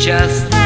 just